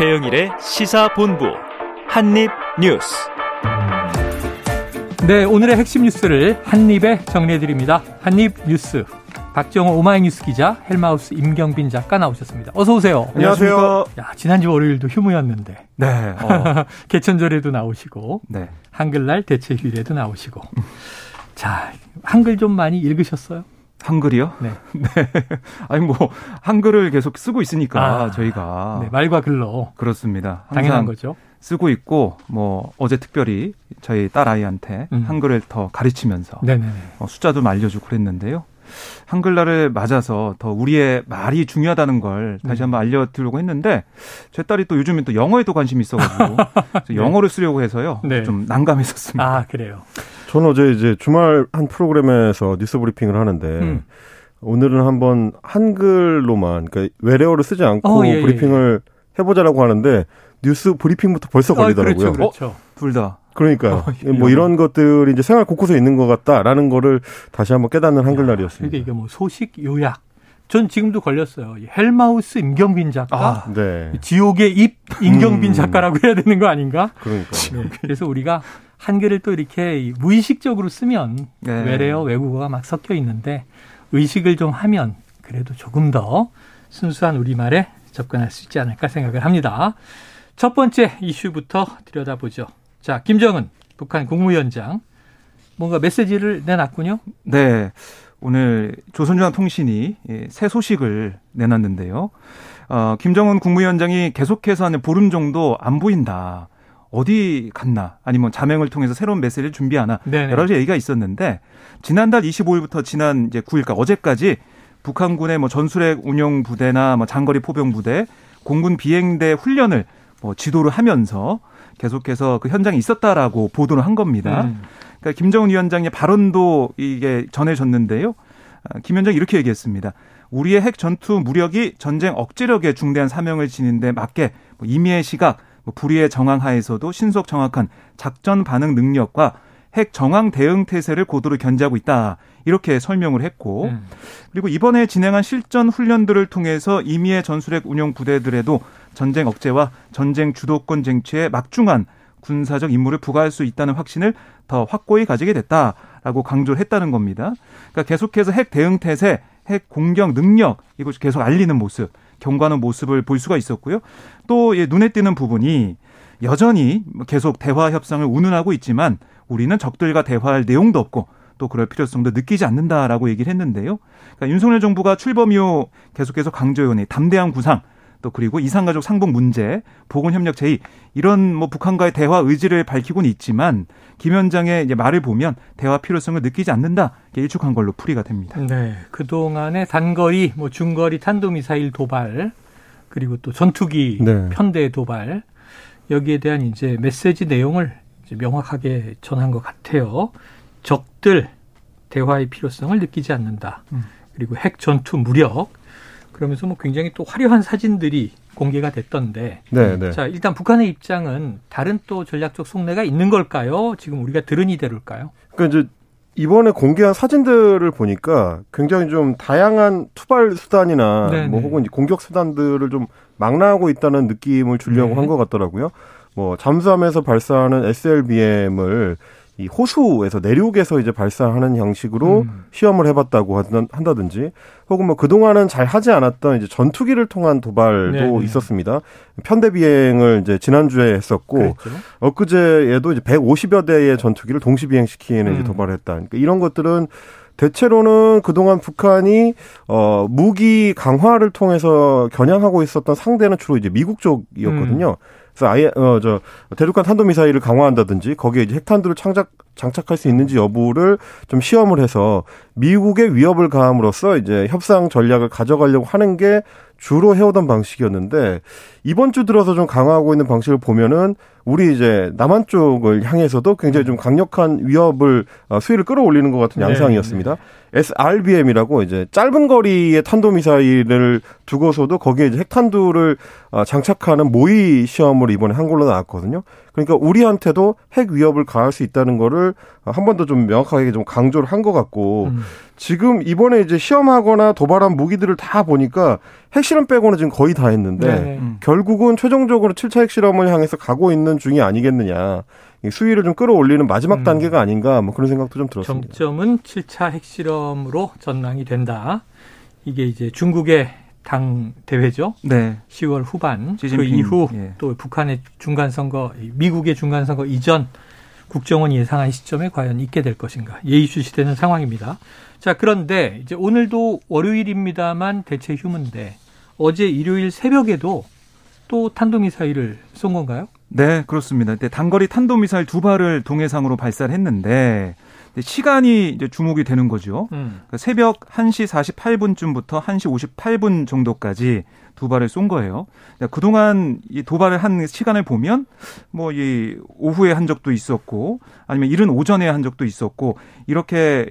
최영일의 시사본부 한입뉴스. 네, 오늘의 핵심 뉴스를 한입에 정리해드립니다. 한입뉴스. 박정호 오마이뉴스 기자, 헬마우스 임경빈 작가 나오셨습니다. 어서 오세요. 안녕하세요. 야, 지난주 월요일도 휴무였는데. 네. 어. 개천절에도 나오시고. 네. 한글날 대체 휴일에도 나오시고. 자, 한글 좀 많이 읽으셨어요? 한글이요? 네. 네. 아니 뭐 한글을 계속 쓰고 있으니까 아, 저희가 네, 말과 글로 그렇습니다. 당연한 거죠. 쓰고 있고 뭐 어제 특별히 저희 딸 아이한테 음. 한글을 더 가르치면서 네네네. 어, 숫자도 알려주고 그랬는데요. 한글날을 맞아서 더 우리의 말이 중요하다는 걸 다시 네. 한번 알려드리려고 했는데 제 딸이 또 요즘에 또 영어에도 관심이 있어가지고 네. 영어를 쓰려고 해서요 네. 좀 난감했었습니다. 아 그래요. 저는 어제 이제 주말 한 프로그램에서 뉴스 브리핑을 하는데 음. 오늘은 한번 한글로만 그러니까 외래어를 쓰지 않고 어, 예, 예 브리핑을 예. 해보자라고 하는데 뉴스 브리핑부터 벌써 걸리더라고요. 아, 그렇죠, 그렇죠. 어? 둘 다. 그러니까 어, 뭐 이런 것들이 이제 생활 곳곳에 있는 것 같다라는 거를 다시 한번 깨닫는 한글날이었습니다. 이게 이게 뭐 소식 요약. 전 지금도 걸렸어요. 헬마우스 임경빈 작가, 아, 네. 지옥의 입 임경빈 음. 작가라고 해야 되는 거 아닌가? 그러니까. 네. 그래서 우리가 한글을 또 이렇게 무의식적으로 쓰면 네. 외래어 외국어가 막 섞여 있는데 의식을 좀 하면 그래도 조금 더 순수한 우리말에 접근할 수 있지 않을까 생각을 합니다. 첫 번째 이슈부터 들여다보죠. 자, 김정은 북한 국무위원장 뭔가 메시지를 내놨군요. 네. 오늘 조선중앙 통신이 새 소식을 내놨는데요. 어, 김정은 국무위원장이 계속해서 한 보름 정도 안 보인다. 어디 갔나 아니면 자맹을 통해서 새로운 메시지를 준비하나 네네. 여러 가지 얘기가 있었는데 지난달 25일부터 지난 이제 9일까 어제까지 북한군의 뭐 전술핵 운용 부대나 뭐 장거리 포병 부대, 공군 비행대 훈련을 뭐 지도를 하면서 계속해서 그 현장에 있었다라고 보도를 한 겁니다. 음. 그러니까 김정은 위원장의 발언도 이게 전해졌는데요. 아, 김 위원장이 이렇게 얘기했습니다. 우리의 핵 전투 무력이 전쟁 억제력에 중대한 사명을 지는데 맞게 뭐 임의의 시각, 뭐 불의의 정황하에서도 신속 정확한 작전 반응 능력과 핵 정황 대응 태세를 고도로 견제하고 있다. 이렇게 설명을 했고 음. 그리고 이번에 진행한 실전 훈련들을 통해서 임의의 전술핵 운용 부대들에도 전쟁 억제와 전쟁 주도권 쟁취에 막중한 군사적 임무를 부과할 수 있다는 확신을 더 확고히 가지게 됐다라고 강조를 했다는 겁니다. 그러니까 계속해서 핵 대응 태세, 핵 공격 능력 이것을 계속 알리는 모습, 경고하는 모습을 볼 수가 있었고요. 또 눈에 띄는 부분이 여전히 계속 대화 협상을 운운하고 있지만 우리는 적들과 대화할 내용도 없고 또 그럴 필요성도 느끼지 않는다라고 얘기를 했는데요. 그러니까 윤석열 정부가 출범 이후 계속해서 강조해온 담대한 구상 또 그리고 이산가족 상봉 문제, 보건협력 제의 이런 뭐 북한과의 대화 의지를 밝히고는 있지만 김 위원장의 이제 말을 보면 대화 필요성을 느끼지 않는다 일축한 걸로 풀이가 됩니다. 네, 그 동안의 단거리, 뭐 중거리 탄도미사일 도발 그리고 또 전투기 네. 편대 도발 여기에 대한 이제 메시지 내용을 이제 명확하게 전한 것 같아요. 적들 대화의 필요성을 느끼지 않는다. 음. 그리고 핵 전투 무력 그러면서 뭐 굉장히 또 화려한 사진들이 공개가 됐던데. 네, 네. 자, 일단 북한의 입장은 다른 또 전략적 속내가 있는 걸까요? 지금 우리가 들은 이대로일까요? 그러니까 이제 이번에 공개한 사진들을 보니까 굉장히 좀 다양한 투발 수단이나 네네. 뭐 네. 혹은 공격 수단들을 좀 망라하고 있다는 느낌을 주려고 네. 한것 같더라고요. 뭐 잠수함에서 발사하는 SLBM을 이 호수에서 내륙에서 이제 발사하는 형식으로 음. 시험을 해봤다고 한다든지 혹은 뭐 그동안은 잘 하지 않았던 이제 전투기를 통한 도발도 네네. 있었습니다. 편대 비행을 이제 지난주에 했었고 그랬죠. 엊그제에도 이제 150여 대의 전투기를 동시 비행시키는 음. 이제 도발을 했다. 그러니까 이런 것들은 대체로는 그동안 북한이 어 무기 강화를 통해서 겨냥하고 있었던 상대는 주로 이제 미국 쪽이었거든요. 음. 그래서 아예 어 저 대륙간 탄도 미사일을 강화한다든지 거기에 이제 핵탄두를 창작 장착할 수 있는지 여부를 좀 시험을 해서 미국의 위협을 가함으로써 이제 협상 전략을 가져가려고 하는 게 주로 해오던 방식이었는데 이번 주 들어서 좀 강화하고 있는 방식을 보면은 우리 이제 남한 쪽을 향해서도 굉장히 좀 강력한 위협을 어, 수위를 끌어올리는 것 같은 네, 양상이었습니다. 네, 네. SRBM이라고 이제 짧은 거리의 탄도 미사일을 두고서도 거기에 이제 핵탄두를 어, 장착하는 모의 시험을 이번에 한 걸로 나왔거든요. 그러니까 우리한테도 핵 위협을 가할 수 있다는 거를 한 번 더 좀 명확하게 좀 강조를 한 것 같고 음. 지금 이번에 이제 시험하거나 도발한 무기들을 다 보니까 핵실험 빼고는 지금 거의 다 했는데 네. 음. 결국은 최종적으로 7차 핵실험을 향해서 가고 있는 중이 아니겠느냐. 수위를 좀 끌어올리는 마지막 음. 단계가 아닌가 뭐 그런 생각도 좀 들었습니다. 정점은 7차 핵실험으로 전망이 된다. 이게 이제 중국의 당 대회죠. 네. 10월 후반 그 이후 예. 또 북한의 중간 선거, 미국의 중간 선거 이전 국정원 예상한 시점에 과연 있게 될 것인가 예의주시되는 상황입니다. 자 그런데 이제 오늘도 월요일입니다만 대체 휴문데 어제 일요일 새벽에도 또 탄도미사일을 쏜 건가요? 네, 그렇습니다. 단거리 탄도미사일 두 발을 동해상으로 발사를 했는데 시간이 이제 주목이 되는 거죠. 음. 그러니까 새벽 1시 48분쯤부터 1시 58분 정도까지 두 발을 쏜 거예요. 그동안 이 도발을 한 시간을 보면 뭐 이 오후에 한 적도 있었고 아니면 이른 오전에 한 적도 있었고 이렇게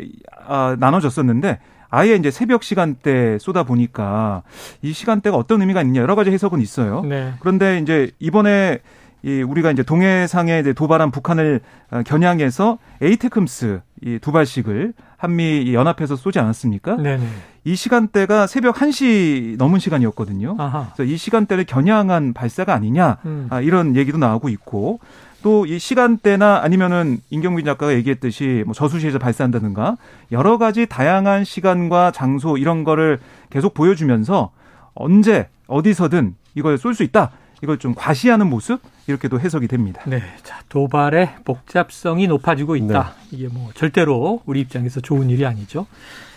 아, 나눠졌었는데 아예 이제 새벽 시간대 쏘다 보니까 이 시간대가 어떤 의미가 있느냐 여러 가지 해석은 있어요. 네. 그런데 이제 이번에 이 우리가 이제 동해상에 이제 도발한 북한을 어, 겨냥해서 에이테크스 이 두 발씩을 한미 연합해서 쏘지 않았습니까? 네네. 이 시간대가 새벽 1시 넘은 시간이었거든요. 아하. 그래서 이 시간대를 겨냥한 발사가 아니냐 음. 아, 이런 얘기도 나오고 있고 또 이 시간대나 아니면은 임경민 작가가 얘기했듯이 뭐 저수지에서 발사한다든가 여러 가지 다양한 시간과 장소 이런 거를 계속 보여주면서 언제 어디서든 이걸 쏠 수 있다. 이걸 좀 과시하는 모습 이렇게도 해석이 됩니다. 네, 자 도발의 복잡성이 높아지고 있다. 네. 이게 뭐 절대로 우리 입장에서 좋은 일이 아니죠.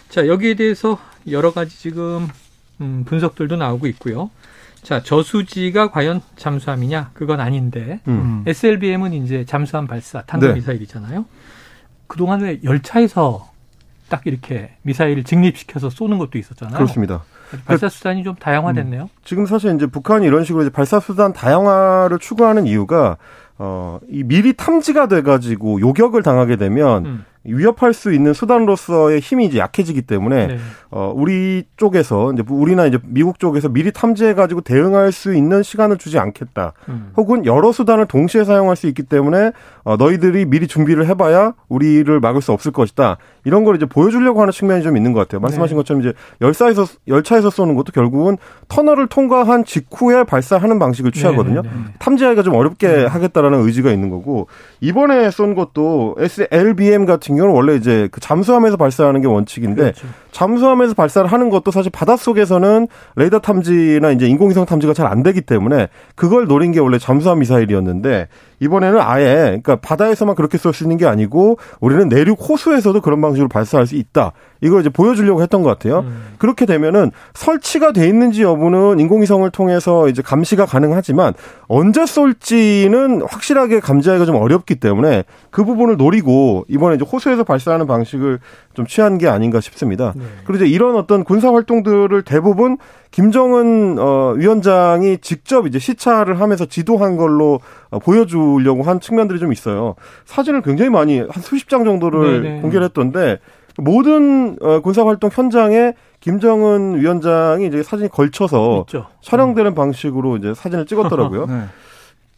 자 여기에 대해서 여러 가지 지금 음, 분석들도 나오고 있고요. 자 저수지가 과연 잠수함이냐 그건 아닌데 음. SLBM은 이제 잠수함 발사 탄도 네. 미사일이잖아요. 그 동안 왜 열차에서 딱 이렇게 미사일을 직립시켜서 쏘는 것도 있었잖아요. 그렇습니다. 발사 수단이 좀 다양화됐네요. 음. 지금 사실 이제 북한이 이런 식으로 이제 발사 수단 다양화를 추구하는 이유가 어, 이 미리 탐지가 돼가지고 요격을 당하게 되면 음. 위협할 수 있는 수단으로서의 힘이 이제 약해지기 때문에 네. 어 우리 쪽에서 이제 우리나 이제 미국 쪽에서 미리 탐지해 가지고 대응할 수 있는 시간을 주지 않겠다. 음. 혹은 여러 수단을 동시에 사용할 수 있기 때문에 어 너희들이 미리 준비를 해 봐야 우리를 막을 수 없을 것이다. 이런 걸 이제 보여주려고 하는 측면이 좀 있는 것 같아요. 말씀하신 네. 것처럼 이제 열사에서 열차에서 쏘는 것도 결국은 터널을 통과한 직후에 발사하는 방식을 취하거든요. 네, 네, 네. 탐지하기가 좀 어렵게 네. 하겠다라는 의지가 있는 거고 이번에 쏜 것도 SLBM 같은 같은 경우는 원래 이제 그 잠수함에서 발사하는 게 원칙인데 그렇죠. 잠수함에서 발사를 하는 것도 사실 바닷속에서는 레이더 탐지나 이제 인공위성 탐지가 잘 안 되기 때문에 그걸 노린 게 원래 잠수함 미사일이었는데 이번에는 아예 그러니까 바다에서만 그렇게 쏠 수 있는 게 아니고 우리는 내륙 호수에서도 그런 방식으로 발사할 수 있다. 이걸 이제 보여주려고 했던 것 같아요. 음. 그렇게 되면은 설치가 돼 있는지 여부는 인공위성을 통해서 이제 감시가 가능하지만 언제 쏠지는 확실하게 감지하기가 좀 어렵기 때문에 그 부분을 노리고 이번에 이제 호수에서 발사하는 방식을 좀 취한 게 아닌가 싶습니다. 네. 그리고 이제 이런 어떤 군사 활동들을 대부분 김정은 어 위원장이 직접 이제 시찰을 하면서 지도한 걸로 어, 보여주려고 한 측면들이 좀 있어요. 사진을 굉장히 많이 한 수십 장 정도를 네네. 네. 공개를 했던데 모든 어, 군사 활동 현장에 김정은 위원장이 이제 사진이 걸쳐서 있죠. 촬영되는 방식으로 이제 사진을 찍었더라고요. 네.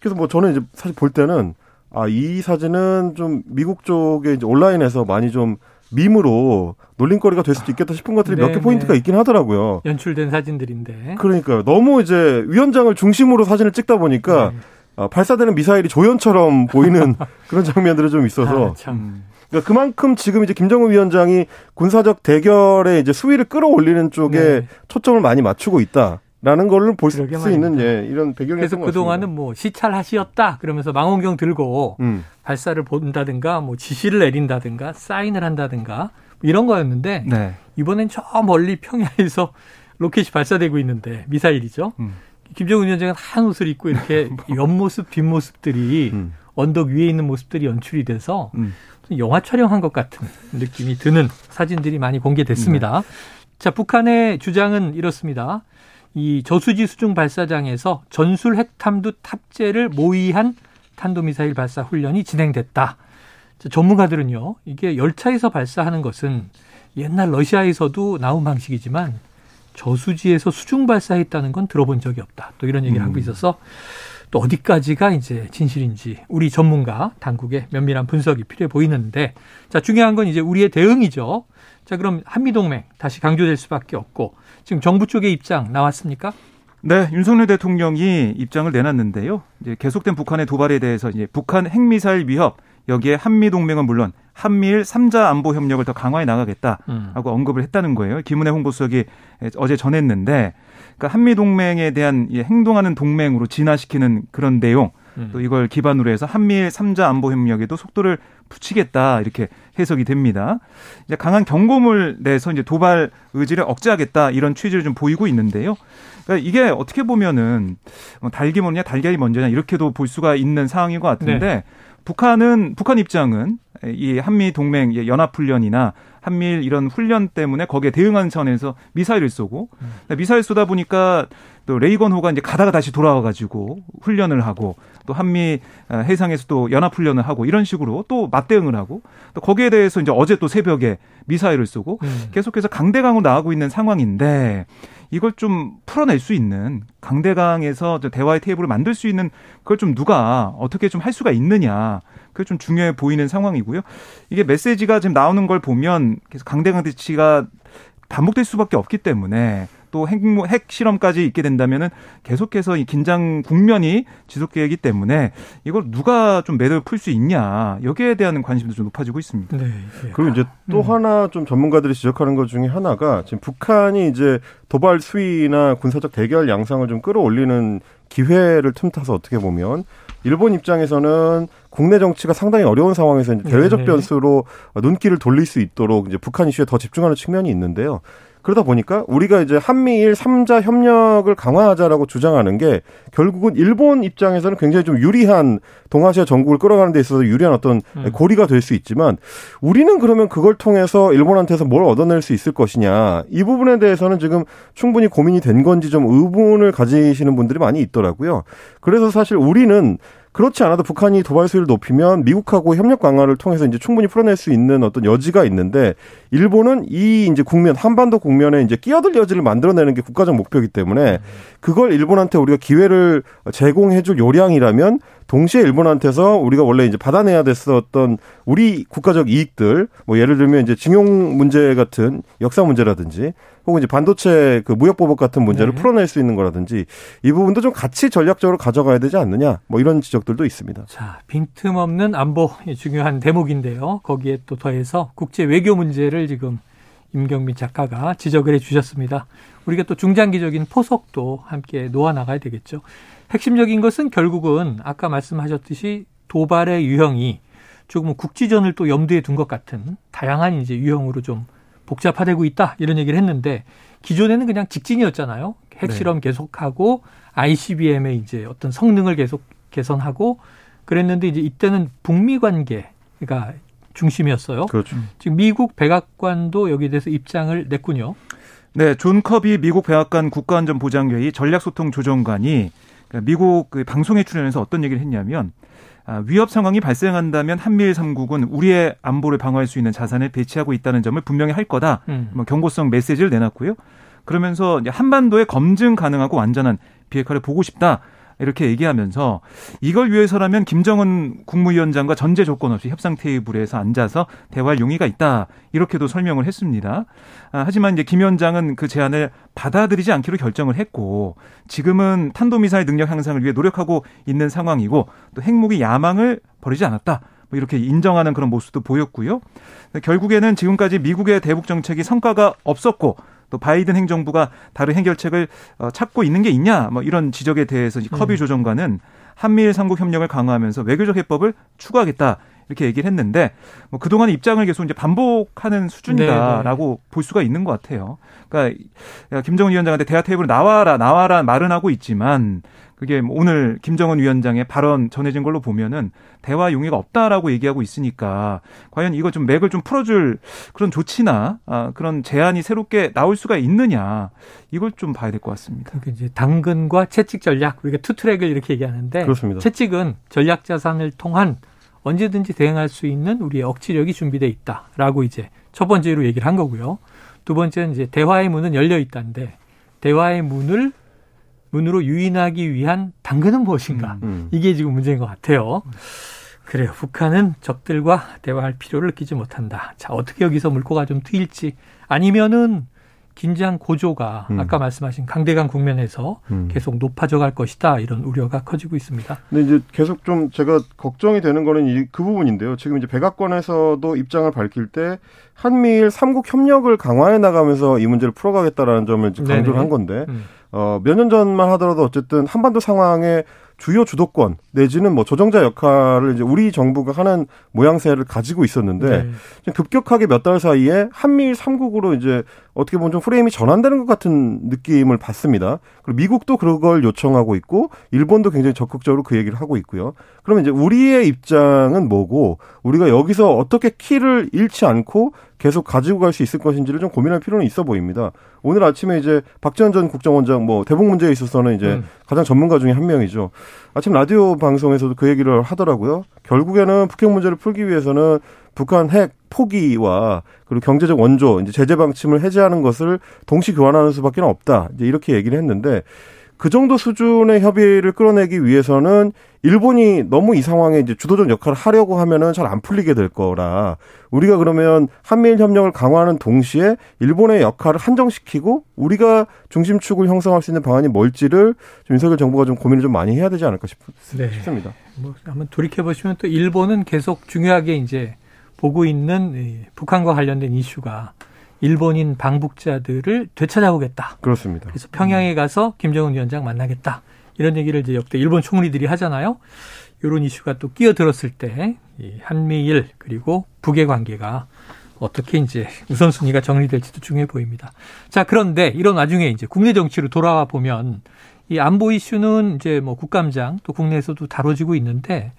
그래서 뭐 저는 이제 사실 볼 때는 아, 이 사진은 좀 미국 쪽에 이제 온라인에서 많이 좀 밈으로 놀림거리가 될 수도 있겠다 싶은 것들이 몇 개 포인트가 있긴 하더라고요. 연출된 사진들인데. 그러니까요. 너무 이제 위원장을 중심으로 사진을 찍다 보니까 네. 어, 발사되는 미사일이 조연처럼 보이는 그런 장면들이 좀 있어서. 아, 참. 그러니까 그만큼 지금 이제 김정은 위원장이 군사적 대결의 이제 수위를 끌어올리는 쪽에 네. 초점을 많이 맞추고 있다. 라는 걸로 볼 수 있는 예, 이런 배경이 그래서 그동안은 뭐 시찰하시었다 그러면서 망원경 들고 음. 발사를 본다든가 뭐 지시를 내린다든가 사인을 한다든가 이런 거였는데 네. 이번엔 저 멀리 평야에서 로켓이 발사되고 있는데 미사일이죠. 음. 김정은 위원장은 하얀 옷을 입고 이렇게 옆모습 뒷모습들이 음. 언덕 위에 있는 모습들이 연출이 돼서 음. 영화 촬영한 것 같은 느낌이 드는 사진들이 많이 공개됐습니다. 네. 자, 북한의 주장은 이렇습니다. 이 저수지 수중 발사장에서 전술 핵탐두 탑재를 모의한 탄도미사일 발사 훈련이 진행됐다. 전문가들은요, 이게 열차에서 발사하는 것은 옛날 러시아에서도 나온 방식이지만 저수지에서 수중 발사했다는 건 들어본 적이 없다. 또 이런 얘기를 음. 하고 있어서 또 어디까지가 이제 진실인지 우리 전문가 당국의 면밀한 분석이 필요해 보이는데 자 중요한 건 이제 우리의 대응이죠. 자 그럼 한미동맹 다시 강조될 수밖에 없고 지금 정부 쪽의 입장 나왔습니까? 네, 윤석열 대통령이 입장을 내놨는데요. 이제 계속된 북한의 도발에 대해서 이제 북한 핵미사일 위협 여기에 한미 동맹은 물론 한미일 3자 안보 협력을 더 강화해 나가겠다라고 음. 언급을 했다는 거예요. 김은혜 홍보수석이 어제 전했는데 그러니까 한미 동맹에 대한 행동하는 동맹으로 진화시키는 그런 내용 음. 또 이걸 기반으로 해서 한미일 3자 안보 협력에도 속도를 붙이겠다 이렇게 해석이 됩니다. 이제 강한 경고물 내서 이제 도발 의지를 억제하겠다 이런 취지를 좀 보이고 있는데요. 그러니까 이게 어떻게 보면은 뭐 달기 뭐냐 달걀이 먼저냐 이렇게도 볼 수가 있는 상황인 것 같은데 네. 북한은 북한 입장은 이 한미 동맹 연합 훈련이나 한미일 이런 훈련 때문에 거기에 대응하는 차원에서 미사일을 쏘고 음. 미사일 쏘다 보니까 또 레이건호가 이제 가다가 다시 돌아와 가지고 훈련을 하고 또 한미 어, 해상에서 또 연합 훈련을 하고 이런 식으로 또 맞대응을 하고 또 거기에 대해서 이제 어제 또 새벽에 미사일을 쏘고 음. 계속해서 강대강으로 나가고 있는 상황인데 이걸 좀 풀어낼 수 있는 강대강에서 대화의 테이블을 만들 수 있는 그걸 좀 누가 어떻게 좀 할 수가 있느냐. 그게 좀 중요해 보이는 상황이고요. 이게 메시지가 지금 나오는 걸 보면 계속 강대강 대치가 반복될 수밖에 없기 때문에 또 핵, 핵 실험까지 있게 된다면은 계속해서 이 긴장 국면이 지속되기 때문에 이걸 누가 좀 매듭을 풀수 있냐 여기에 대한 관심도 좀 높아지고 있습니다. 네. 예. 그리고 이제 또 음. 하나 좀 전문가들이 지적하는 것 중에 하나가 지금 북한이 이제 도발 수위나 군사적 대결 양상을 좀 끌어올리는 기회를 틈타서 어떻게 보면 일본 입장에서는 국내 정치가 상당히 어려운 상황에서 이제 대외적 네. 변수로 눈길을 돌릴 수 있도록 이제 북한 이슈에 더 집중하는 측면이 있는데요. 그러다 보니까 우리가 이제 한미일 3자 협력을 강화하자라고 주장하는 게 결국은 일본 입장에서는 굉장히 좀 유리한 동아시아 전국을 끌어가는 데 있어서 유리한 어떤 음. 고리가 될 수 있지만 우리는 그러면 그걸 통해서 일본한테서 뭘 얻어낼 수 있을 것이냐 이 부분에 대해서는 지금 충분히 고민이 된 건지 좀 의문을 가지시는 분들이 많이 있더라고요. 그래서 사실 우리는 그렇지 않아도 북한이 도발 수위를 높이면 미국하고 협력 강화를 통해서 이제 충분히 풀어낼 수 있는 어떤 여지가 있는데 일본은 이 이제 국면 한반도 국면에 이제 끼어들 여지를 만들어내는 게 국가적 목표이기 때문에 그걸 일본한테 우리가 기회를 제공해줄 요량이라면 동시에 일본한테서 우리가 원래 이제 받아내야 됐었던 우리 국가적 이익들 뭐 예를 들면 이제 징용 문제 같은 역사 문제라든지 혹은 이제 반도체 그 무역 보복 같은 문제를 네. 풀어낼 수 있는 거라든지 이 부분도 좀 같이 전략적으로 가져가야 되지 않느냐 뭐 이런 지적들도 있습니다. 자, 빈틈없는 안보 중요한 대목인데요. 거기에 또 더해서 국제 외교 문제를 지금 임경민 작가가 지적을 해 주셨습니다. 우리가 또 중장기적인 포석도 함께 놓아 나가야 되겠죠. 핵심적인 것은 결국은 아까 말씀하셨듯이 도발의 유형이 조금 국지전을 또 염두에 둔 것 같은 다양한 이제 유형으로 좀 복잡화되고 있다 이런 얘기를 했는데 기존에는 그냥 직진이었잖아요. 핵실험 네. 계속하고 ICBM의 이제 어떤 성능을 계속 개선하고 그랬는데 이제 이때는 북미 관계가 중심이었어요. 그렇죠. 지금 미국 백악관도 여기에 대해서 입장을 냈군요. 네, 존 커비 미국 백악관 국가안전보장회의 전략소통 조정관이 그러니까 미국 그 방송에 출연해서 어떤 얘기를 했냐면 아, 위협 상황이 발생한다면 한미일 3국은 우리의 안보를 방어할 수 있는 자산을 배치하고 있다는 점을 분명히 할 거다. 음. 뭐 경고성 메시지를 내놨고요. 그러면서 한반도에 검증 가능하고 완전한 비핵화를 보고 싶다. 이렇게 얘기하면서 이걸 위해서라면 김정은 국무위원장과 전제 조건 없이 협상 테이블에서 앉아서 대화할 용의가 있다. 이렇게도 설명을 했습니다. 아, 하지만 이제 김 위원장은 그 제안을 받아들이지 않기로 결정을 했고 지금은 탄도미사일 능력 향상을 위해 노력하고 있는 상황이고 또 핵무기 야망을 버리지 않았다. 뭐 이렇게 인정하는 그런 모습도 보였고요. 결국에는 지금까지 미국의 대북 정책이 성과가 없었고 또 바이든 행정부가 다른 해결책을 어, 찾고 있는 게 있냐 뭐 이런 지적에 대해서 커비 음. 조정관은 한미일 삼국 협력을 강화하면서 외교적 해법을 추구하겠다 이렇게 얘기를 했는데 뭐 그동안 입장을 계속 이제 반복하는 수준이다라고 네네. 볼 수가 있는 것 같아요. 그러니까 김정은 위원장한테 대화 테이블 나와라 나와라 말은 하고 있지만 그게 뭐 오늘 김정은 위원장의 발언 전해진 걸로 보면은 대화 용의가 없다라고 얘기하고 있으니까 과연 이거 좀 맥을 좀 풀어줄 그런 조치나 아, 그런 제안이 새롭게 나올 수가 있느냐 이걸 좀 봐야 될 것 같습니다. 그러니까 이제 당근과 채찍 전략 우리가 투트랙을 이렇게 얘기하는데 그렇습니다. 채찍은 전략 자산을 통한 언제든지 대응할 수 있는 우리의 억지력이 준비돼 있다라고 이제 첫 번째로 얘기를 한 거고요. 두 번째는 이제 대화의 문은 열려 있다는데 대화의 문을 문으로 유인하기 위한 당근은 무엇인가? 음, 음. 이게 지금 문제인 것 같아요. 그래요. 북한은 적들과 대화할 필요를 느끼지 못한다. 자, 어떻게 여기서 물꼬가 좀 트일지 아니면은 긴장 고조가 음. 아까 말씀하신 강대강 국면에서 음. 계속 높아져 갈 것이다 이런 우려가 커지고 있습니다. 근데 이제 계속 좀 제가 걱정이 되는 거는 이, 그 부분인데요. 지금 이제 백악관에서도 입장을 밝힐 때 한미일 삼국 협력을 강화해 나가면서 이 문제를 풀어가겠다라는 점을 강조를. 한 건데 음. 어, 몇 년 전만 하더라도 어쨌든 한반도 상황에 주요 주도권 내지는 뭐 조정자 역할을 이제 우리 정부가 하는 모양새를 가지고 있었는데 네. 급격하게 몇 달 사이에 한미일 삼국으로 이제 어떻게 보면 좀 프레임이 전환되는 것 같은 느낌을 받습니다. 그리고 미국도 그걸 요청하고 있고 일본도 굉장히 적극적으로 그 얘기를 하고 있고요. 그러면 이제 우리의 입장은 뭐고 우리가 여기서 어떻게 키를 잃지 않고 계속 가지고 갈 수 있을 것인지를 좀 고민할 필요는 있어 보입니다. 오늘 아침에 이제 박지원 전 국정원장 뭐 대북 문제에 있어서는 이제 음. 가장 전문가 중에 한 명이죠. 아침 라디오 방송에서도 그 얘기를 하더라고요. 결국에는 북핵 문제를 풀기 위해서는 북한 핵 포기와 그리고 경제적 원조 이제 제재 방침을 해제하는 것을 동시 교환하는 수밖에 없다. 이제 이렇게 얘기를 했는데 그 정도 수준의 협의를 끌어내기 위해서는 일본이 너무 이 상황에 이제 주도적 역할을 하려고 하면은 잘 안 풀리게 될 거라 우리가 그러면 한미일 협력을 강화하는 동시에 일본의 역할을 한정시키고 우리가 중심축을 형성할 수 있는 방안이 뭘지를 좀 윤석열 정부가 좀 고민을 좀 많이 해야 되지 않을까 싶, 네. 싶습니다. 뭐 한번 돌이켜 보시면 또 일본은 계속 중요하게 이제 보고 있는 북한과 관련된 이슈가 일본인 방북자들을 되찾아오겠다. 그렇습니다. 그래서 평양에 가서 김정은 위원장 만나겠다. 이런 얘기를 이제 역대 일본 총리들이 하잖아요. 이런 이슈가 또 끼어들었을 때이 한미일 그리고 북의 관계가 어떻게 이제 우선순위가 정리될지도 중요해 보입니다. 자, 그런데 이런 와중에 이제 국내 정치로 돌아와 보면 이 안보 이슈는 이제 뭐 국감장 또 국내에서도 다뤄지고 있는데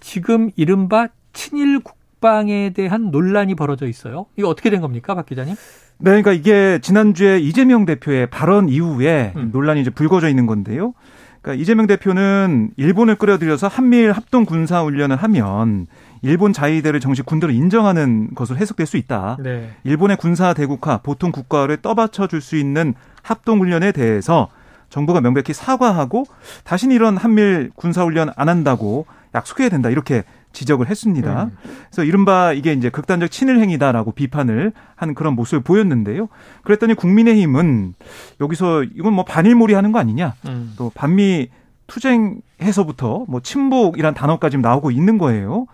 지금 이른바 친일 국방에 대한 논란이 벌어져 있어요. 이거 어떻게 된 겁니까, 박 기자님? 네, 그러니까 이게 지난주에 이재명 대표의 발언 이후에 음. 논란이 이제 불거져 있는 건데요. 그러니까 이재명 대표는 일본을 끌어들여서 한미일 합동 군사 훈련을 하면 일본 자위대를 정식 군대로 인정하는 것으로 해석될 수 있다. 네. 일본의 군사 대국화, 보통 국가를 떠받쳐 줄 수 있는 합동 훈련에 대해서 정부가 명백히 사과하고 다시는 이런 한미일 군사 훈련 안 한다고 약속해야 된다. 이렇게 지적을 했습니다. 음. 그래서 이른바 이게 이제 극단적 친일 행위다라고 비판을 한 그런 모습을 보였는데요. 그랬더니 국민의힘은 여기서 이건 뭐 반일몰이 하는 거 아니냐. 음. 또 반미 투쟁해서부터 뭐 친북이란 단어까지 나오고 있는 거예요.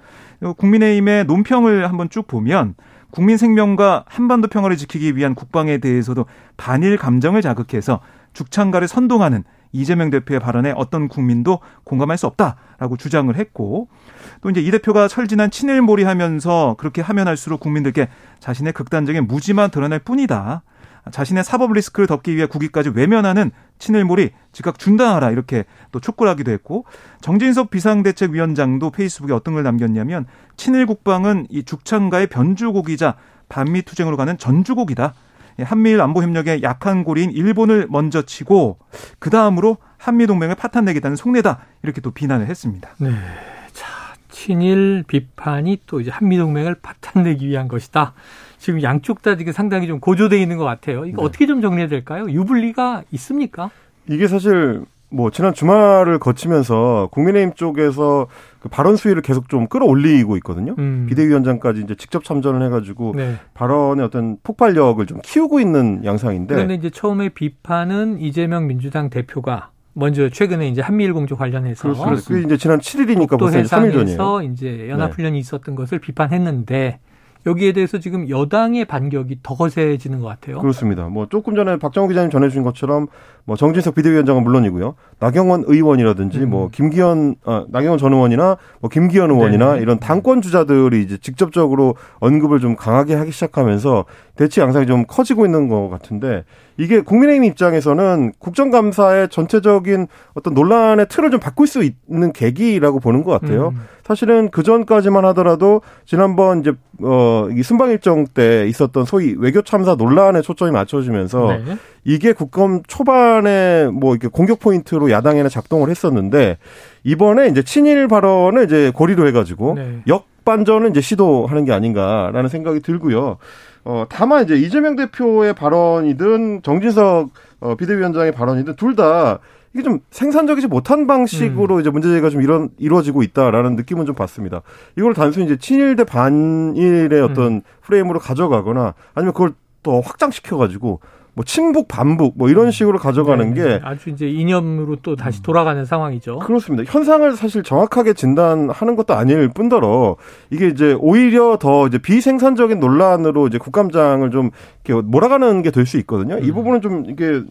국민의힘의 논평을 한번 쭉 보면 국민 생명과 한반도 평화를 지키기 위한 국방에 대해서도 반일 감정을 자극해서 죽창가를 선동하는 이재명 대표의 발언에 어떤 국민도 공감할 수 없다라고 주장을 했고 또 이제 이 대표가 철진한 친일몰이 하면서 그렇게 하면 할수록 국민들께 자신의 극단적인 무지만 드러날 뿐이다. 자신의 사법 리스크를 덮기 위해 국위까지 외면하는 친일몰이 즉각 중단하라 이렇게 또 촉구를 하기도 했고 정진석 비상대책위원장도 페이스북에 어떤 걸 남겼냐면 친일 국방은 이 죽창가의 변주곡이자 반미 투쟁으로 가는 전주곡이다. 한미일 안보 협력의 약한 고리인 일본을 먼저 치고 그 다음으로 한미 동맹을 파탄내겠다는 속내다 이렇게 또 비난을 했습니다. 네. 자, 친일 비판이 또 이제 한미 동맹을 파탄내기 위한 것이다. 지금 양쪽 다 지금 상당히 좀 고조돼 있는 것 같아요. 이거 네. 어떻게 좀 정리해야 될까요? 유불리가 있습니까? 이게 사실 뭐 지난 주말을 거치면서 국민의힘 쪽에서 그 발언 수위를 계속 좀 끌어올리고 있거든요. 음. 비대위원장까지 이제 직접 참전을 해가지고 네. 발언의 어떤 폭발력을 좀 키우고 있는 양상인데. 그런데 이제 처음에 비판은 이재명 민주당 대표가 먼저 최근에 이제 한미일 공조 관련해서 그렇습니다. 그게 이제 지난 7일이니까 벌써 3일 전이에요. 이제 연합훈련이 네. 있었던 것을 비판했는데 여기에 대해서 지금 여당의 반격이 더 거세지는 것 같아요. 그렇습니다. 뭐 조금 전에 박정호 기자님 전해주신 것처럼 뭐 정진석 비대위원장은 물론이고요. 나경원 의원이라든지 음. 뭐 김기현 아, 나경원 전 의원이나 뭐 김기현 의원이나 네. 이런 당권 주자들이 이제 직접적으로 언급을 좀 강하게 하기 시작하면서 대치 양상이 좀 커지고 있는 것 같은데 이게 국민의힘 입장에서는 국정감사의 전체적인 어떤 논란의 틀을 좀 바꿀 수 있는 계기라고 보는 것 같아요. 음. 사실은 그 전까지만 하더라도 지난번 이제 어이 순방 일정 때 있었던 소위 외교 참사 논란에 초점이 맞춰지면서 네. 이게 국감 초반에 뭐 이렇게 공격 포인트로 야당에는 작동을 했었는데 이번에 이제 친일 발언을 이제 고리로 해가지고 네. 역 반전을 이제 시도하는 게 아닌가라는 생각이 들고요. 어 다만 이제 이재명 대표의 발언이든 정진석 어, 비대위원장의 발언이든 둘 다 이게 좀 생산적이지 못한 방식으로 음. 이제 문제제기가 좀 이런 이루어지고 있다라는 느낌은 좀 받습니다. 이걸 단순히 이제 친일 대 반일의 어떤 음. 프레임으로 가져가거나 아니면 그걸 더 확장시켜 가지고 뭐 친북 반북 뭐 이런 식으로 가져가는 네네. 게 아주 이제 이념으로 또 다시 돌아가는 상황이죠. 그렇습니다. 현상을 사실 정확하게 진단하는 것도 아닐 뿐더러 이게 이제 오히려 더 이제 비생산적인 논란으로 이제 국감장을 좀 이렇게 몰아가는 게 될 수 있거든요. 음. 이 부분은 좀 이게 예,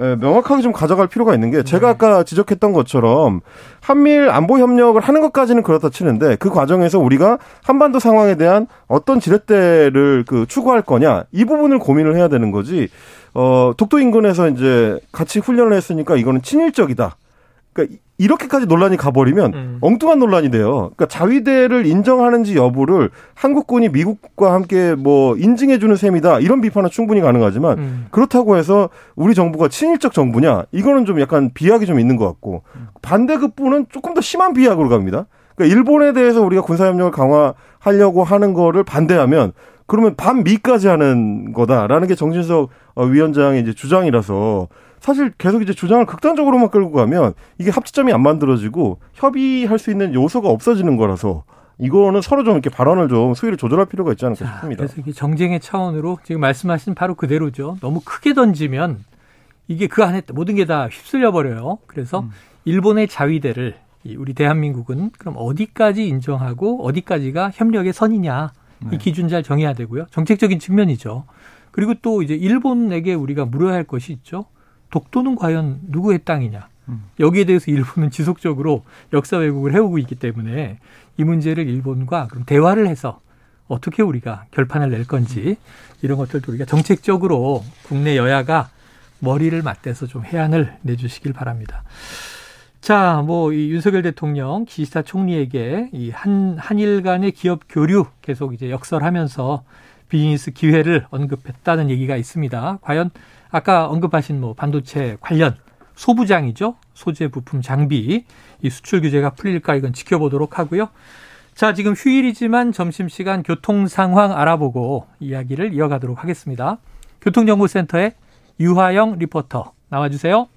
명확하게 좀 가져갈 필요가 있는 게 제가 네. 아까 지적했던 것처럼 한미일 안보 협력을 하는 것까지는 그렇다 치는데 그 과정에서 우리가 한반도 상황에 대한 어떤 지렛대를 그 추구할 거냐 이 부분을 고민을 해야 되는 거지. 어 독도 인근에서 이제 같이 훈련을 했으니까 이거는 친일적이다. 그러니까 이렇게까지 논란이 가버리면 음. 엉뚱한 논란이 돼요. 그러니까 자위대를 인정하는지 여부를 한국군이 미국과 함께 뭐 인증해주는 셈이다 이런 비판은 충분히 가능하지만 음. 그렇다고 해서 우리 정부가 친일적 정부냐 이거는 좀 약간 비약이 좀 있는 것 같고 반대급부는 조금 더 심한 비약으로 갑니다. 그러니까 일본에 대해서 우리가 군사협력을 강화하려고 하는 거를 반대하면 그러면 반미까지 하는 거다라는 게 정진석 위원장의 이제 주장이라서 사실 계속 이제 주장을 극단적으로만 끌고 가면 이게 합치점이 안 만들어지고 협의할 수 있는 요소가 없어지는 거라서 이거는 서로 좀 이렇게 발언을 좀 수위를 조절할 필요가 있지 않을까 자, 싶습니다. 그래서 이게 정쟁의 차원으로 지금 말씀하신 바로 그대로죠. 너무 크게 던지면 이게 그 안에 모든 게 다 휩쓸려 버려요. 그래서 음. 일본의 자위대를 우리 대한민국은 그럼 어디까지 인정하고 어디까지가 협력의 선이냐 이 네. 기준 잘 정해야 되고요. 정책적인 측면이죠. 그리고 또 이제 일본에게 우리가 물어야 할 것이 있죠. 독도는 과연 누구의 땅이냐. 음. 여기에 대해서 일본은 지속적으로 역사 왜곡을 해오고 있기 때문에 이 문제를 일본과 그럼 대화를 해서 어떻게 우리가 결판을 낼 건지 이런 것들도 우리가 정책적으로 국내 여야가 머리를 맞대서 좀 해안을 내주시길 바랍니다. 자, 뭐, 이 윤석열 대통령, 기시다 총리에게 이 한, 한일 간의 기업 교류 계속 이제 역설하면서 비즈니스 기회를 언급했다는 얘기가 있습니다. 과연 아까 언급하신 뭐 반도체 관련 소부장이죠. 소재 부품 장비 이 수출 규제가 풀릴까 이건 지켜보도록 하고요. 자, 지금 휴일이지만 점심시간 교통 상황 알아보고 이야기를 이어가도록 하겠습니다. 교통정보센터의 유화영 리포터 나와주세요.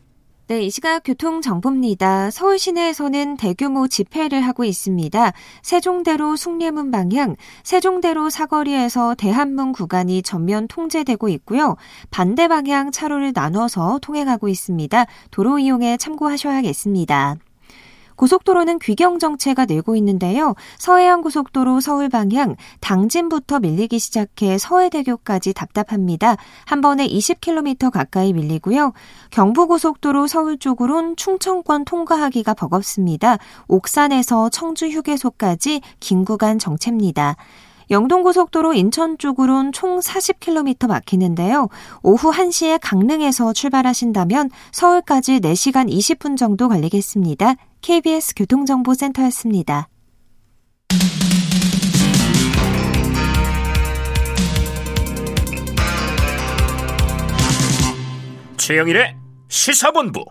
네, 이 시각 교통정보입니다. 서울 시내에서는 대규모 집회를 하고 있습니다. 세종대로 숭례문 방향, 세종대로 사거리에서 대한문 구간이 전면 통제되고 있고요. 반대 방향 차로를 나눠서 통행하고 있습니다. 도로 이용에 참고하셔야겠습니다. 고속도로는 귀경 정체가 늘고 있는데요. 서해안 고속도로 서울 방향 당진부터 밀리기 시작해 서해대교까지 답답합니다. 한 번에 20km 가까이 밀리고요. 경부고속도로 서울 쪽으론 충청권 통과하기가 버겁습니다. 옥산에서 청주 휴게소까지 긴 구간 정체입니다. 영동고속도로 인천 쪽으론 총 40km 막히는데요. 오후 1시에 강릉에서 출발하신다면 서울까지 4시간 20분 정도 걸리겠습니다. KBS 교통정보센터였습니다. 최영일의 시사본부.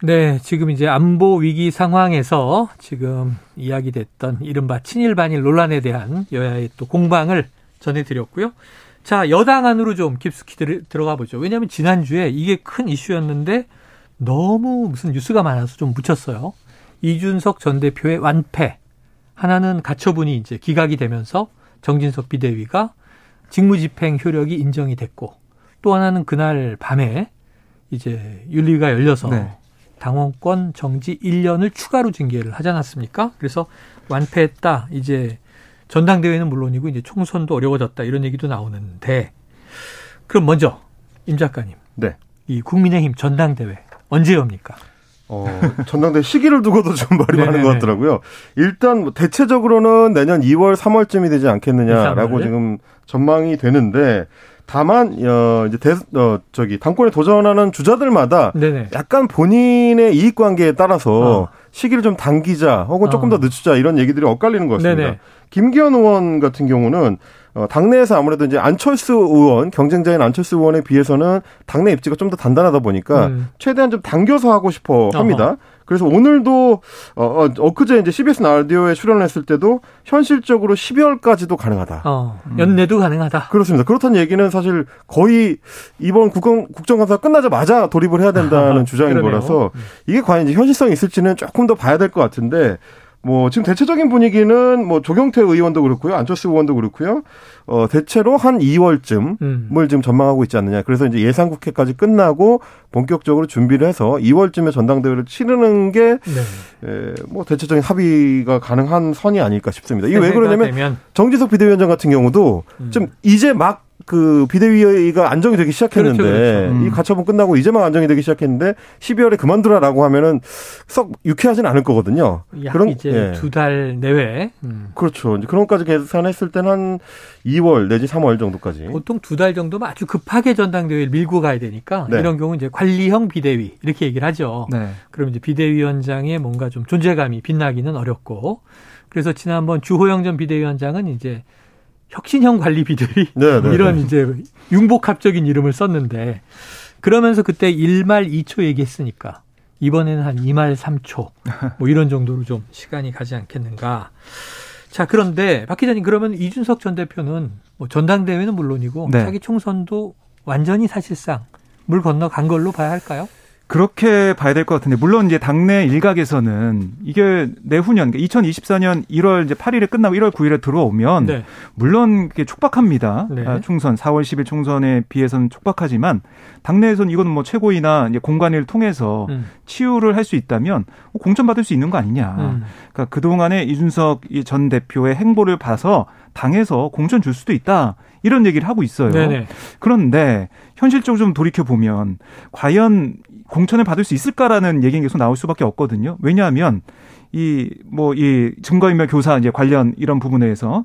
네, 지금 이제 안보 위기 상황에서 지금 이야기됐던 이른바 친일 반일 논란에 대한 여야의 또 공방을 전해드렸고요. 자, 여당 안으로 좀 깊숙이 들어가 보죠. 왜냐하면 지난주에 이게 큰 이슈였는데 너무 무슨 뉴스가 많아서 좀 묻혔어요. 이준석 전 대표의 완패. 하나는 가처분이 이제 기각이 되면서 정진석 비대위가 직무집행 효력이 인정이 됐고 또 하나는 그날 밤에 이제 윤리가 열려서 네. 당원권 정지 1년을 추가로 징계를 하지 않았습니까? 그래서 완패했다. 이제 전당대회는 물론이고 이제 총선도 어려워졌다 이런 얘기도 나오는데 그럼 먼저 임 작가님. 네. 이 국민의힘 전당대회 언제 엽니까? 어, 전당대 회 시기를 두고도 좀 말이 많은 것 같더라고요. 일단 뭐 대체적으로는 내년 2월, 3월쯤이 되지 않겠느냐라고 지금 전망이 되는데 다만 어 이제 대, 어 저기 당권에 도전하는 주자들마다 네네. 약간 본인의 이익 관계에 따라서 어. 시기를 좀 당기자 혹은 조금 어. 더 늦추자 이런 얘기들이 엇갈리는 것 같습니다. 네네. 김기현 의원 같은 경우는 어, 당내에서 아무래도 이제 안철수 의원 경쟁자인 안철수 의원에 비해서는 당내 입지가 좀 더 단단하다 보니까 음. 최대한 좀 당겨서 하고 싶어 합니다. 어허. 그래서 오늘도 어, 어 엊그제 이제 CBS 라디오에 출연을 했을 때도 현실적으로 12월까지도 가능하다. 어, 연내도 음. 가능하다. 그렇습니다. 그렇다는 얘기는 사실 거의 이번 국정 국정감사 끝나자마자 돌입을 해야 된다는 주장인 거라서 이게 과연 이제 현실성이 있을지는 조금 더 봐야 될 것 같은데 뭐 지금 대체적인 분위기는 뭐 조경태 의원도 그렇고요. 안철수 의원도 그렇고요. 어 대체로 한 2월쯤을 음. 지금 전망하고 있지 않느냐. 그래서 이제 예상 국회까지 끝나고 본격적으로 준비를 해서 2월쯤에 전당대회를 치르는 게뭐 네. 에, 대체적인 합의가 가능한 선이 아닐까 싶습니다. 이게 왜 그러냐면 정지석 비대위원장 같은 경우도 음. 좀 이제 막 그 비대위가 안정이 되기 시작했는데 그렇죠, 그렇죠. 음. 이 가처분 끝나고 이제만 안정이 되기 시작했는데 12월에 그만두라라고 하면은 썩 유쾌하진 않을 거거든요. 그런 이제 예. 두달 내외. 음. 그렇죠. 이제 그런 것까지 계산했을 때는 한 2월 내지 3월 정도까지. 보통 두 달 정도면 아주 급하게 전당대회를 밀고 가야 되니까 네. 이런 경우 이제 관리형 비대위 이렇게 얘기를 하죠. 네. 그럼 이제 비대위원장의 뭔가 좀 존재감이 빛나기는 어렵고 그래서 지난번 주호영 전 비대위원장은 이제 혁신형 관리 비들이 네, 네, 이런 네. 이제 융복합적인 이름을 썼는데 그러면서 그때 1말 2초 얘기했으니까 이번에는 한 2말 3초 뭐 이런 정도로 좀 시간이 가지 않겠는가. 자, 그런데 박 기자님 그러면 이준석 전 대표는 뭐 전당대회는 물론이고 네. 자기 총선도 완전히 사실상 물 건너간 걸로 봐야 할까요? 그렇게 봐야 될 것 같은데 물론 이제 당내 일각에서는 이게 내후년 2024년 1월 이제 8일에 끝나고 1월 9일에 들어오면 네. 물론 그게 촉박합니다. 네. 아, 총선 4월 10일 총선에 비해서는 촉박하지만 당내에서는 이거는 뭐 최고위나 이제 공관위를 통해서 음. 치유를 할 수 있다면 공천 받을 수 있는 거 아니냐. 음. 그러니까 그 동안에 이준석 전 대표의 행보를 봐서 당에서 공천 줄 수도 있다. 이런 얘기를 하고 있어요. 네네. 그런데 현실적으로 좀 돌이켜 보면 과연 공천을 받을 수 있을까라는 얘기가 계속 나올 수밖에 없거든요. 왜냐하면 이 뭐이 뭐 증거인멸 교사 이제 관련 이런 부분에서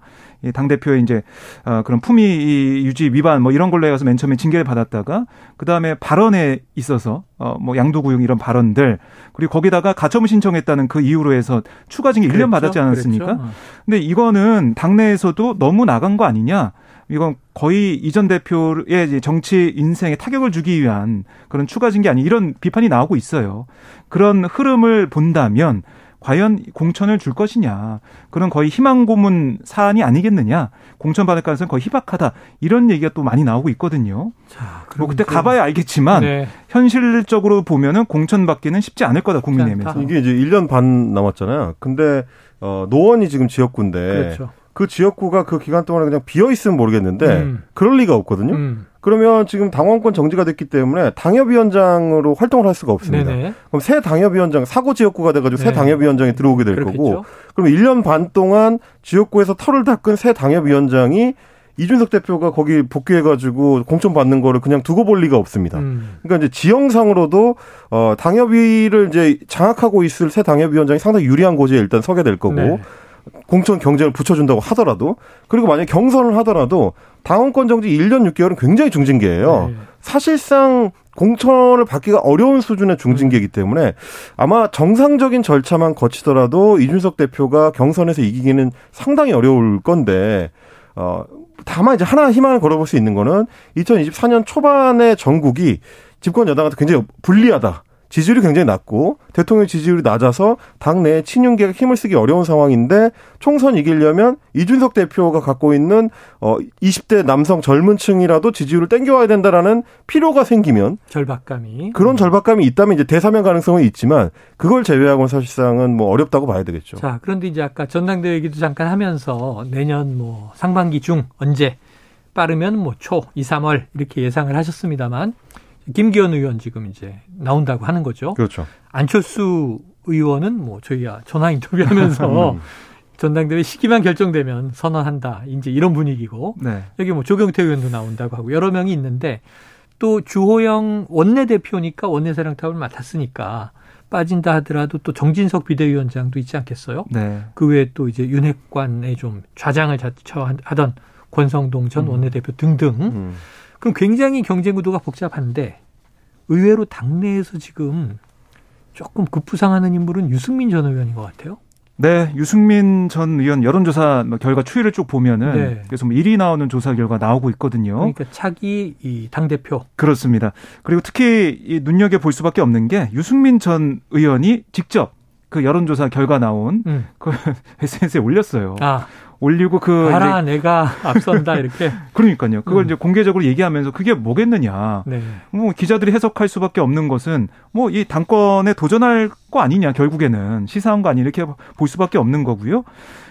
당 대표의 이제 어 그런 품위 유지 위반 뭐 이런 걸로 해서 맨 처음에 징계를 받았다가 그 다음에 발언에 있어서 어뭐 양도구용 이런 발언들 그리고 거기다가 가처분 신청했다는 그 이유로 해서 추가 징계 그랬죠? 1년 받았지 않았습니까? 그랬죠? 근데 이거는 당내에서도 너무 나간 거 아니냐? 이건 거의 이전 대표의 정치 인생에 타격을 주기 위한 그런 추가 징계 아니 이런 비판이 나오고 있어요. 그런 흐름을 본다면 과연 공천을 줄 것이냐. 그런 거의 희망 고문 사안이 아니겠느냐. 공천 받을 가능성이 거의 희박하다. 이런 얘기가 또 많이 나오고 있거든요. 자, 뭐 그때 가봐야 알겠지만 네. 현실적으로 보면은 공천 받기는 쉽지 않을 거다 국민의힘에서. 이게 이제 1년 반 남았잖아요. 근데 어 노원이 지금 지역구인데 그렇죠. 그 지역구가 그 기간 동안에 그냥 비어 있으면 모르겠는데 음. 그럴 리가 없거든요. 음. 그러면 지금 당원권 정지가 됐기 때문에 당협위원장으로 활동을 할 수가 없습니다. 네네. 그럼 새 당협위원장 사고 지역구가 돼가지고 네. 새 당협위원장이 들어오게 될 그렇겠죠. 거고, 그럼 1년 반 동안 지역구에서 털을 닦은 새 당협위원장이 이준석 대표가 거기 복귀해가지고 공천 받는 거를 그냥 두고 볼 리가 없습니다. 음. 그러니까 이제 지형상으로도 어 당협위를 이제 장악하고 있을 새 당협위원장이 상당히 유리한 고지에 일단 서게 될 거고. 네. 공천 경쟁을 붙여준다고 하더라도 그리고 만약 경선을 하더라도 당원권 정지 1년 6개월은 굉장히 중징계예요. 네. 사실상 공천을 받기가 어려운 수준의 중징계이기 때문에 아마 정상적인 절차만 거치더라도 이준석 대표가 경선에서 이기기는 상당히 어려울 건데 어 다만 이제 하나 희망을 걸어볼 수 있는 거는 2024년 초반에 전국이 집권 여당한테 굉장히 불리하다. 지지율이 굉장히 낮고 대통령 지지율이 낮아서 당내 친윤계가 힘을 쓰기 어려운 상황인데 총선 이기려면 이준석 대표가 갖고 있는 어 20대 남성 젊은 층이라도 지지율을 땡겨와야 된다라는 필요가 생기면 절박감이 그런 절박감이 있다면 이제 대사면 가능성은 있지만 그걸 제외하고는 사실상은 뭐 어렵다고 봐야 되겠죠. 자, 그런데 이제 아까 전당대회 얘기도 잠깐 하면서 내년 뭐 상반기 중 언제 빠르면 뭐 초 2, 3월 이렇게 예상을 하셨습니다만 김기현 의원 지금 이제 나온다고 하는 거죠. 그렇죠. 안철수 의원은 뭐 저희가 전화 인터뷰하면서 음. 전당대회 시기만 결정되면 선언한다. 이제 이런 분위기고 네. 여기 뭐 조경태 의원도 나온다고 하고 여러 명이 있는데 또 주호영 원내대표니까 원내사령탑을 맡았으니까 빠진다 하더라도 또 정진석 비대위원장도 있지 않겠어요? 네. 그 외에 또 이제 윤핵관에 좀 좌장을 자처하던 권성동 전 음. 원내대표 등등. 음. 그럼 굉장히 경쟁 구도가 복잡한데 의외로 당내에서 지금 조금 급부상하는 인물은 유승민 전 의원인 것 같아요. 네, 유승민 전 의원 여론조사 뭐 결과 추이를 쭉 보면은 네. 그래서 뭐 1위 나오는 조사 결과 나오고 있거든요. 그러니까 차기 이당 대표 그렇습니다. 그리고 특히 이 눈여겨 볼 수밖에 없는 게 유승민 전 의원이 직접 그 여론조사 결과 나온 음. 그 SNS에 올렸어요. 아. 올리고 그 봐라 내가 앞선다 이렇게 그러니까요. 그걸 음. 이제 공개적으로 얘기하면서 그게 뭐겠느냐. 네. 뭐 기자들이 해석할 수밖에 없는 것은 뭐 이 당권에 도전할 거 아니냐 결국에는 시사한 거 아니 이렇게 볼 수밖에 없는 거고요.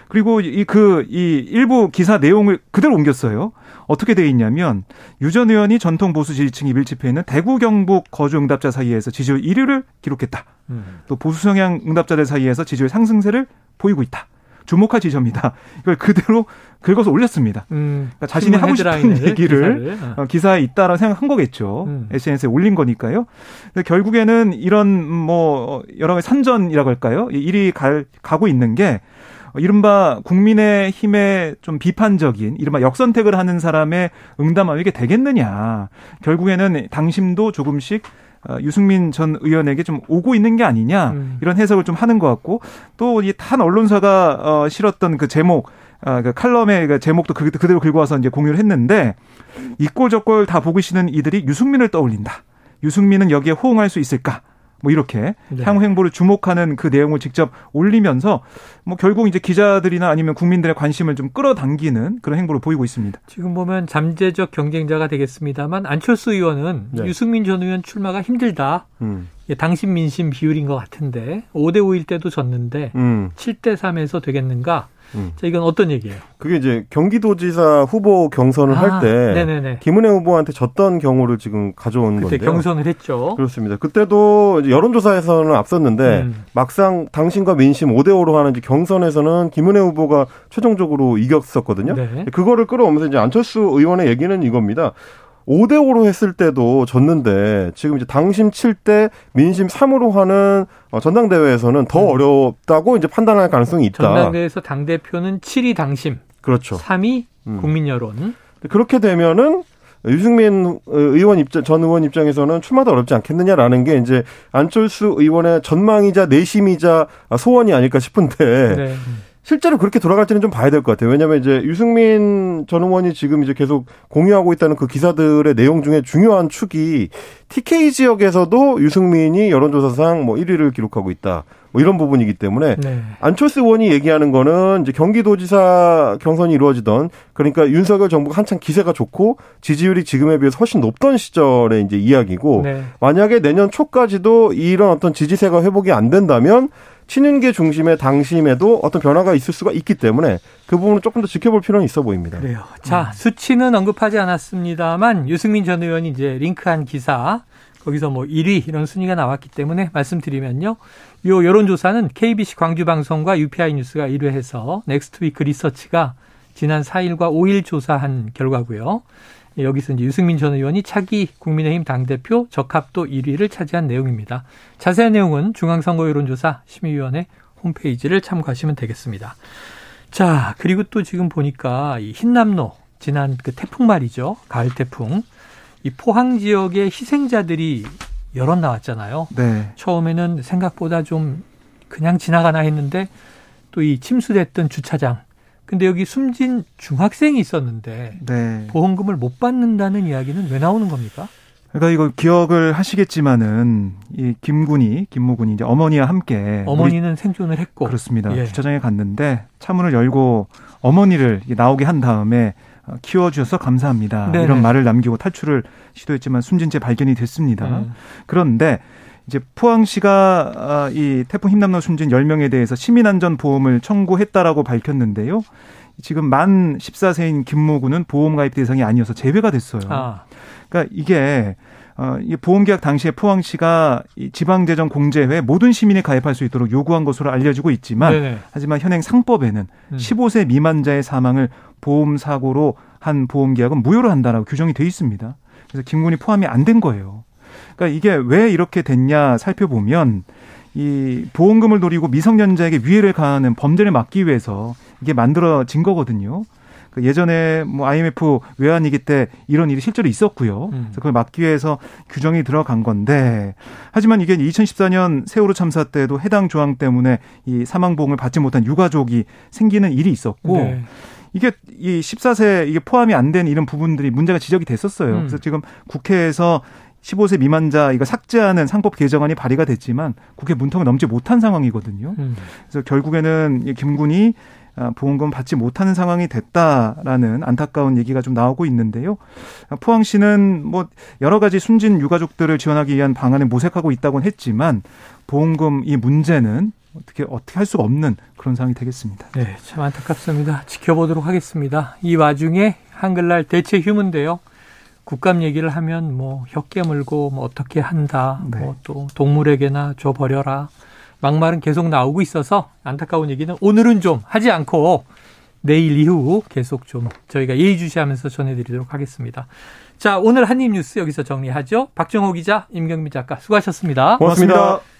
그리고 이 그이 그, 이 일부 기사 내용을 그대로 옮겼어요. 어떻게 돼 있냐면 유 전 의원이 전통 보수 지지층 이 밀집해 있는 대구 경북 거주 응답자 사이에서 지지율 1위를 기록했다. 음. 또 보수 성향 응답자들 사이에서 지지율 상승세를 보이고 있다. 주목할 지점이다. 이걸 그대로 긁어서 올렸습니다. 음, 그러니까 자신이 하고 싶은 얘기를 어. 기사에 있다라고 생각한 거겠죠. 음. SNS에 올린 거니까요. 근데 결국에는 이런 뭐 여러 가지 선전이라고 할까요? 일이 갈, 가고 있는 게 이른바 국민의 힘에 좀 비판적인 이른바 역선택을 하는 사람의 응답하면 이게 되겠느냐. 결국에는 당심도 조금씩 어, 유승민 전 의원에게 좀 오고 있는 게 아니냐 음. 이런 해석을 좀 하는 것 같고 또 이 탄 언론사가 어 실었던 그 제목 아, 그 칼럼의 그 제목도 그, 그대로 긁고 와서 이제 공유를 했는데 이꼴 저꼴 다 보고 계시는 이들이 유승민을 떠올린다. 유승민은 여기에 호응할 수 있을까? 뭐 이렇게 네. 향후 행보를 주목하는 그 내용을 직접 올리면서 뭐 결국 이제 기자들이나 아니면 국민들의 관심을 좀 끌어당기는 그런 행보를 보이고 있습니다. 지금 보면 잠재적 경쟁자가 되겠습니다만 안철수 의원은 네. 유승민 전 의원 출마가 힘들다. 음. 당신 민심 비율인 것 같은데 5대 5일 때도 졌는데 음. 7대 3에서 되겠는가? 음. 자, 이건 어떤 얘기예요? 그게 이제 경기도지사 후보 경선을 아, 할때 김은혜 후보한테 졌던 경우를 지금 가져온 그때 건데요. 경선을 했죠. 그렇습니다. 그때도 여론조사에서는 앞섰는데 음. 막상 당신과 민심 5대 5로 하는 경선에서는 김은혜 후보가 최종적으로 이겼었거든요. 네. 그거를 끌어오면서 이제 안철수 의원의 얘기는 이겁니다. 5대 5로 했을 때도 졌는데 지금 이제 당심 7대 민심 3으로 하는 어, 전당대회에서는 더 음. 어렵다고 이제 판단할 가능성이 있다. 전당대회에서 당 대표는 7위 당심, 그렇죠. 3위 음. 국민 여론. 그렇게 되면은 유승민 의원 입장 전 의원 입장에서는 출마도 어렵지 않겠느냐라는 게 이제 안철수 의원의 전망이자 내심이자 소원이 아닐까 싶은데 네. 실제로 그렇게 돌아갈지는 좀 봐야 될 것 같아요. 왜냐하면 이제 유승민 전 의원이 지금 이제 계속 공유하고 있다는 그 기사들의 내용 중에 중요한 축이 TK 지역에서도 유승민이 여론조사상 뭐 1위를 기록하고 있다. 뭐 이런 부분이기 때문에 네. 안철수 의원이 얘기하는 거는 이제 경기도지사 경선이 이루어지던 그러니까 윤석열 정부가 한창 기세가 좋고 지지율이 지금에 비해서 훨씬 높던 시절의 이제 이야기고 네. 만약에 내년 초까지도 이런 어떤 지지세가 회복이 안 된다면 친윤계 중심의 당심에도 어떤 변화가 있을 수가 있기 때문에 그 부분은 조금 더 지켜볼 필요는 있어 보입니다. 그래요. 자, 수치는 언급하지 않았습니다만 유승민 전 의원이 이제 링크한 기사 거기서 뭐 1위 이런 순위가 나왔기 때문에 말씀드리면요. 요 여론조사는 KBC 광주방송과 UPI 뉴스가 의뢰해서 넥스트위크 리서치가 지난 4일과 5일 조사한 결과고요. 여기서 이제 유승민 전 의원이 차기 국민의힘 당대표 적합도 1위를 차지한 내용입니다. 자세한 내용은 중앙선거 여론조사 심의위원회 홈페이지를 참고하시면 되겠습니다. 자, 그리고 또 지금 보니까 이 흰남노 지난 그 태풍 말이죠. 가을 태풍. 이 포항 지역의 희생자들이 여럿 나왔잖아요. 네. 처음에는 생각보다 좀 그냥 지나가나 했는데 또 이 침수됐던 주차장 근데 여기 숨진 중학생이 있었는데 네. 보험금을 못 받는다는 이야기는 왜 나오는 겁니까? 그러니까 이거 기억을 하시겠지만은 이 김군이 김모군이 이제 어머니와 함께 어머니는 생존을 했고 그렇습니다. 예. 주차장에 갔는데 차문을 열고 어머니를 나오게 한 다음에 어, 키워주셔서 감사합니다. 네네. 이런 말을 남기고 탈출을 시도했지만 숨진 채 발견이 됐습니다. 음. 그런데 이제 포항시가 아, 이 태풍 힘남로 숨진 10명에 대해서 시민안전보험을 청구했다라고 밝혔는데요. 지금 만 14세인 김모 군은 보험 가입 대상이 아니어서 제외가 됐어요. 아. 그러니까 이게 어, 이 보험계약 당시에 포항시가 이 지방재정 공제회 모든 시민이 가입할 수 있도록 요구한 것으로 알려지고 있지만 네네. 하지만 현행 상법에는 음. 15세 미만자의 사망을 보험 사고로 한 보험계약은 무효로 한다라고 규정이 돼 있습니다. 그래서 김군이 포함이 안 된 거예요. 그러니까 이게 왜 이렇게 됐냐 살펴보면 이 보험금을 노리고 미성년자에게 위해를 가하는 범죄를 막기 위해서 이게 만들어진 거거든요. 그 예전에 뭐 IMF 외환위기 때 이런 일이 실제로 있었고요. 음. 그래서 그걸 막기 위해서 규정이 들어간 건데 하지만 이게 2014년 세월호 참사 때도 해당 조항 때문에 이 사망 보험을 받지 못한 유가족이 생기는 일이 있었고 네. 이게 이 14세 이게 포함이 안 된 이런 부분들이 문제가 지적이 됐었어요. 음. 그래서 지금 국회에서 15세 미만자 이거 삭제하는 상법 개정안이 발의가 됐지만 국회 문턱을 넘지 못한 상황이거든요. 음. 그래서 결국에는 김군이 아, 보험금 받지 못하는 상황이 됐다라는 안타까운 얘기가 좀 나오고 있는데요. 포항시는 뭐 여러 가지 순진 유가족들을 지원하기 위한 방안을 모색하고 있다고는 했지만 보험금 이 문제는 어떻게 어떻게 할 수가 없는 그런 상황이 되겠습니다. 네, 참 안타깝습니다. 지켜보도록 하겠습니다. 이 와중에 한글날 대체 휴문데요. 국감 얘기를 하면 뭐 혀 깨물고 뭐 어떻게 한다. 네. 뭐또 동물에게나 줘 버려라. 막말은 계속 나오고 있어서 안타까운 얘기는 오늘은 좀 하지 않고 내일 이후 계속 좀 저희가 예의주시하면서 전해드리도록 하겠습니다. 자, 오늘 한입뉴스 여기서 정리하죠. 박정호 기자, 임경미 작가 수고하셨습니다. 고맙습니다. 고맙습니다.